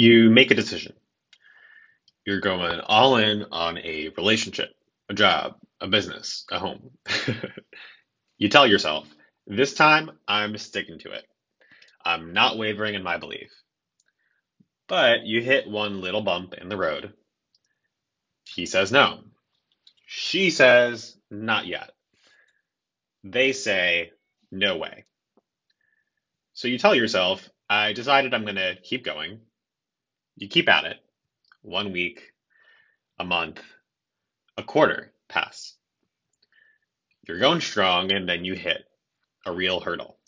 You make a decision. You're going all in on a relationship, a job, a business, a home. you tell yourself, this time I'm sticking to it. I'm not wavering in my belief. But you hit one little bump in the road. He says no. She says not yet. They say no way. So you tell yourself, I decided I'm going to keep going. You keep at it. One week, a month, a quarter pass. You're going strong, and then you hit a real hurdle.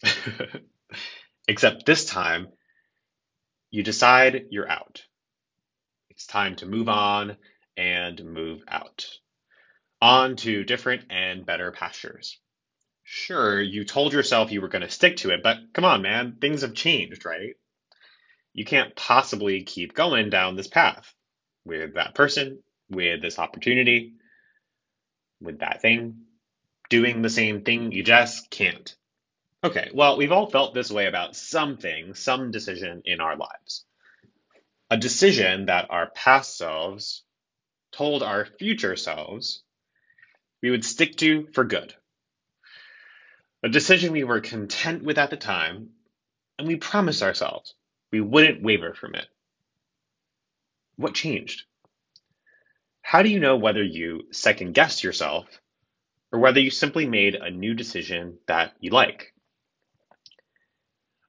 Except this time, you decide you're out. It's time to move on and move out. On to different and better pastures. Sure, you told yourself you were going to stick to it, but come on, man, things have changed, right? You can't possibly keep going down this path with that person, with this opportunity, with that thing, doing the same thing. You just can't. Okay, well, we've all felt this way about something, some decision in our lives. A decision that our past selves told our future selves we would stick to for good. A decision we were content with at the time, and we promised ourselves we wouldn't waver from it. What changed? How do you know whether you second guessed yourself or whether you simply made a new decision that you like?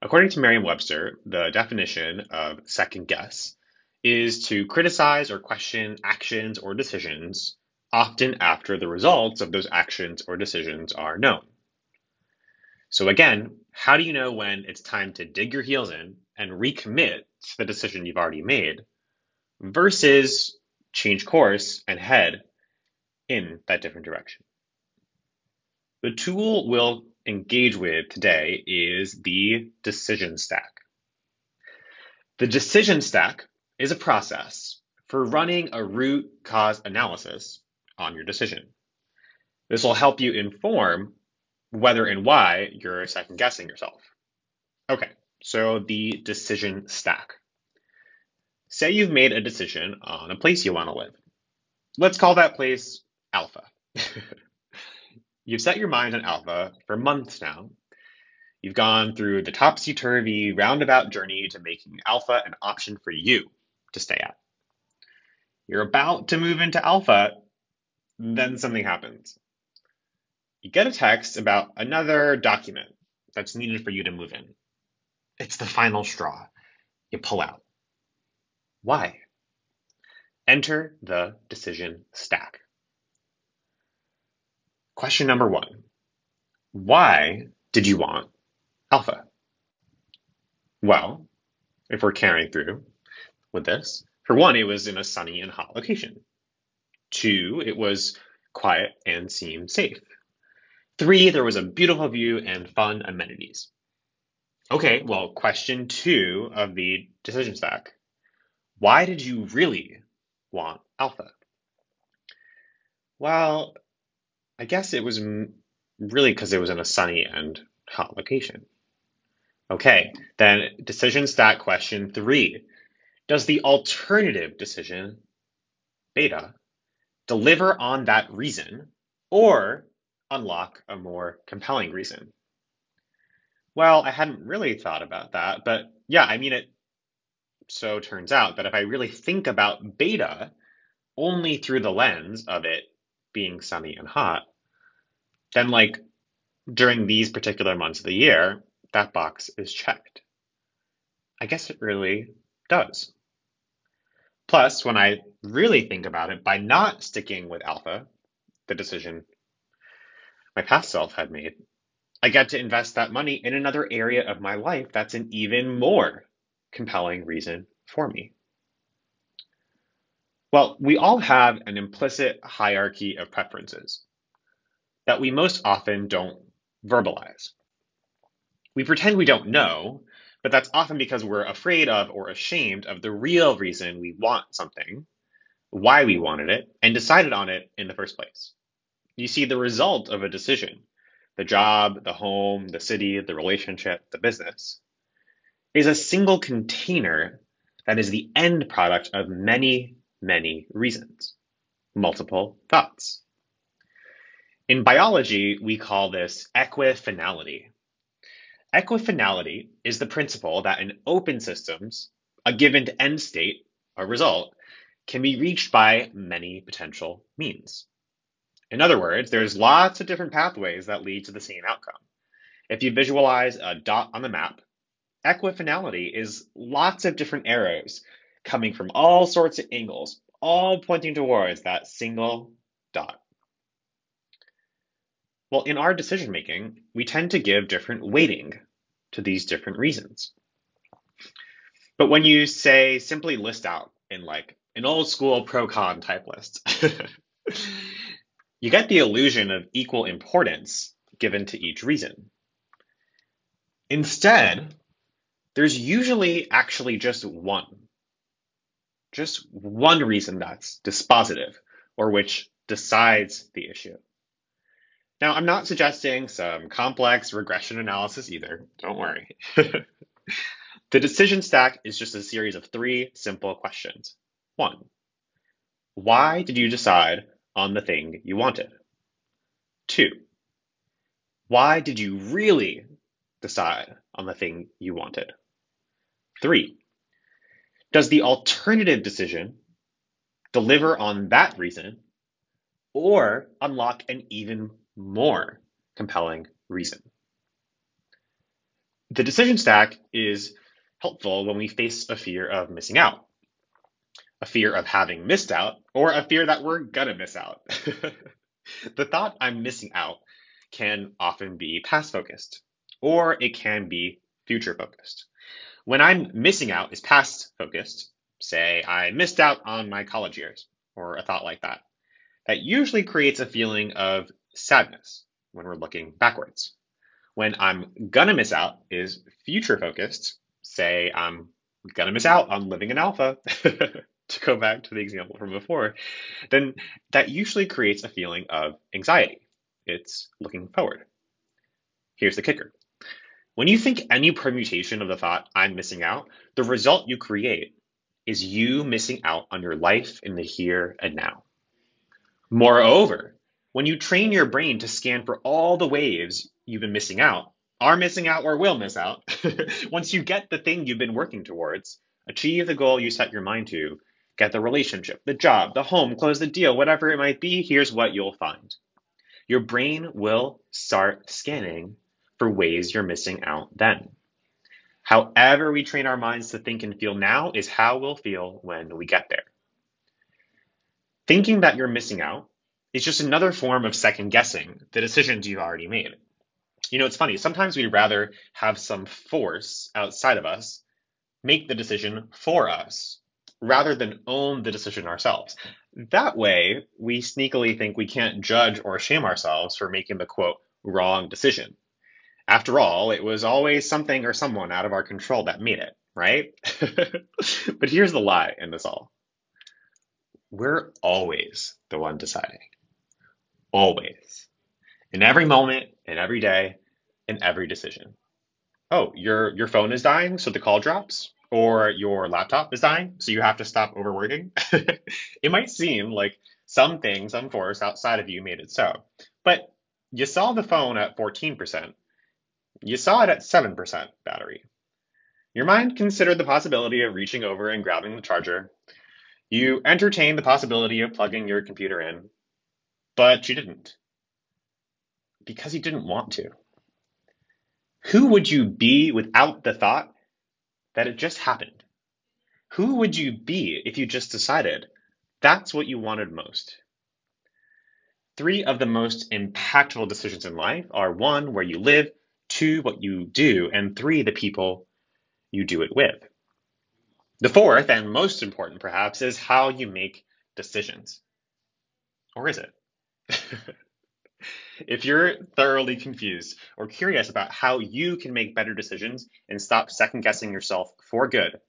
According to Merriam Webster, the definition of second guess is to criticize or question actions or decisions, often after the results of those actions or decisions are known. So, again, how do you know when it's time to dig your heels in and recommit to the decision you've already made versus change course and head in that different direction? The tool we'll engage with today is the decision stack. The decision stack is a process for running a root cause analysis on your decision. This will help you inform whether and why you're second guessing yourself. So the decision stack. Say you've made a decision on a place you want to live. Let's call that place Alpha. You've set your mind on alpha for months now. You've gone through the topsy turvy, roundabout journey to making alpha an option for you to stay at. You're about to move into alpha, then something happens. You get a text about another document that's needed for you to move in. It's the final straw. You pull out. Why? Enter the decision stack. Question number one Why did you want alpha? Well, if we're carrying through with this, for one, it was in a sunny and hot location. Two, it was quiet and seemed safe. Three, there was a beautiful view and fun amenities. Okay, well, question two of the decision stack. Why did you really want alpha? Well, I guess it was really because it was in a sunny and hot location. Okay, then decision stack question three. Does the alternative decision, beta, deliver on that reason or unlock a more compelling reason? Well, I hadn't really thought about that, but yeah, I mean, it so turns out that if I really think about beta only through the lens of it being sunny and hot, then like during these particular months of the year, that box is checked. I guess it really does. Plus, when I really think about it, by not sticking with alpha, the decision my past self had made, I get to invest that money in another area of my life that's an even more compelling reason for me. Well, we all have an implicit hierarchy of preferences that we most often don't verbalize. We pretend we don't know, but that's often because we're afraid of or ashamed of the real reason we want something, why we wanted it, and decided on it in the first place. You see, the result of a decision, the job, the home, the city, the relationship, the business, is a single container that is the end product of many, many reasons, multiple thoughts. In biology, we call this equifinality. Equifinality is the principle that in open systems, a given end state, a result, can be reached by many potential means. In other words, there's lots of different pathways that lead to the same outcome. If you visualize a dot on the map, equifinality is lots of different arrows coming from all sorts of angles, all pointing towards that single dot. Well, in our decision making, we tend to give different weighting to these different reasons. But when you say simply list out in like an old school pro con type list, you get the illusion of equal importance given to each reason. Instead, there's usually actually just one. Just one reason that's dispositive or which decides the issue. Now, I'm not suggesting some complex regression analysis either. Don't worry. the decision stack is just a series of three simple questions. One, why did you decide on the thing you wanted? Two, why did you really decide on the thing you wanted? Three, does the alternative decision deliver on that reason or unlock an even more compelling reason? The decision stack is helpful when we face a fear of missing out a fear of having missed out, or a fear that we're gonna miss out. the thought I'm missing out can often be past focused, or it can be future focused. When I'm missing out is past focused, say I missed out on my college years, or a thought like that, that usually creates a feeling of sadness when we're looking backwards. When I'm gonna miss out is future focused, say I'm gonna miss out on living in alpha. to go back to the example from before, then that usually creates a feeling of anxiety. It's looking forward. Here's the kicker. When you think any permutation of the thought, I'm missing out, the result you create is you missing out on your life in the here and now. Moreover, when you train your brain to scan for all the waves you've been missing out, are missing out or will miss out, once you get the thing you've been working towards, achieve the goal you set your mind to, get the relationship, the job, the home, close the deal, whatever it might be, here's what you'll find. Your brain will start scanning for ways you're missing out then. However, we train our minds to think and feel now is how we'll feel when we get there. Thinking that you're missing out is just another form of second guessing the decisions you've already made. You know, it's funny, sometimes we'd rather have some force outside of us make the decision for us rather than own the decision ourselves. That way, we sneakily think we can't judge or shame ourselves for making the quote, wrong decision. After all, it was always something or someone out of our control that made it, right? but here's the lie in this all we're always the one deciding. Always. In every moment, in every day, in every decision. Oh, your your phone is dying, so the call drops? Or your laptop is dying, so you have to stop overworking. it might seem like some something, some force outside of you made it so. But you saw the phone at 14%. You saw it at 7% battery. Your mind considered the possibility of reaching over and grabbing the charger. You entertained the possibility of plugging your computer in, but you didn't. Because you didn't want to. Who would you be without the thought that it just happened. Who would you be if you just decided that's what you wanted most? Three of the most impactful decisions in life are one, where you live, two, what you do, and three, the people you do it with. The fourth, and most important perhaps, is how you make decisions. Or is it? If you're thoroughly confused or curious about how you can make better decisions and stop second guessing yourself for good,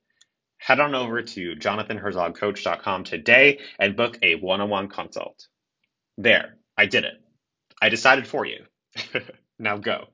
head on over to jonathanherzogcoach.com today and book a one on one consult. There, I did it. I decided for you. now go.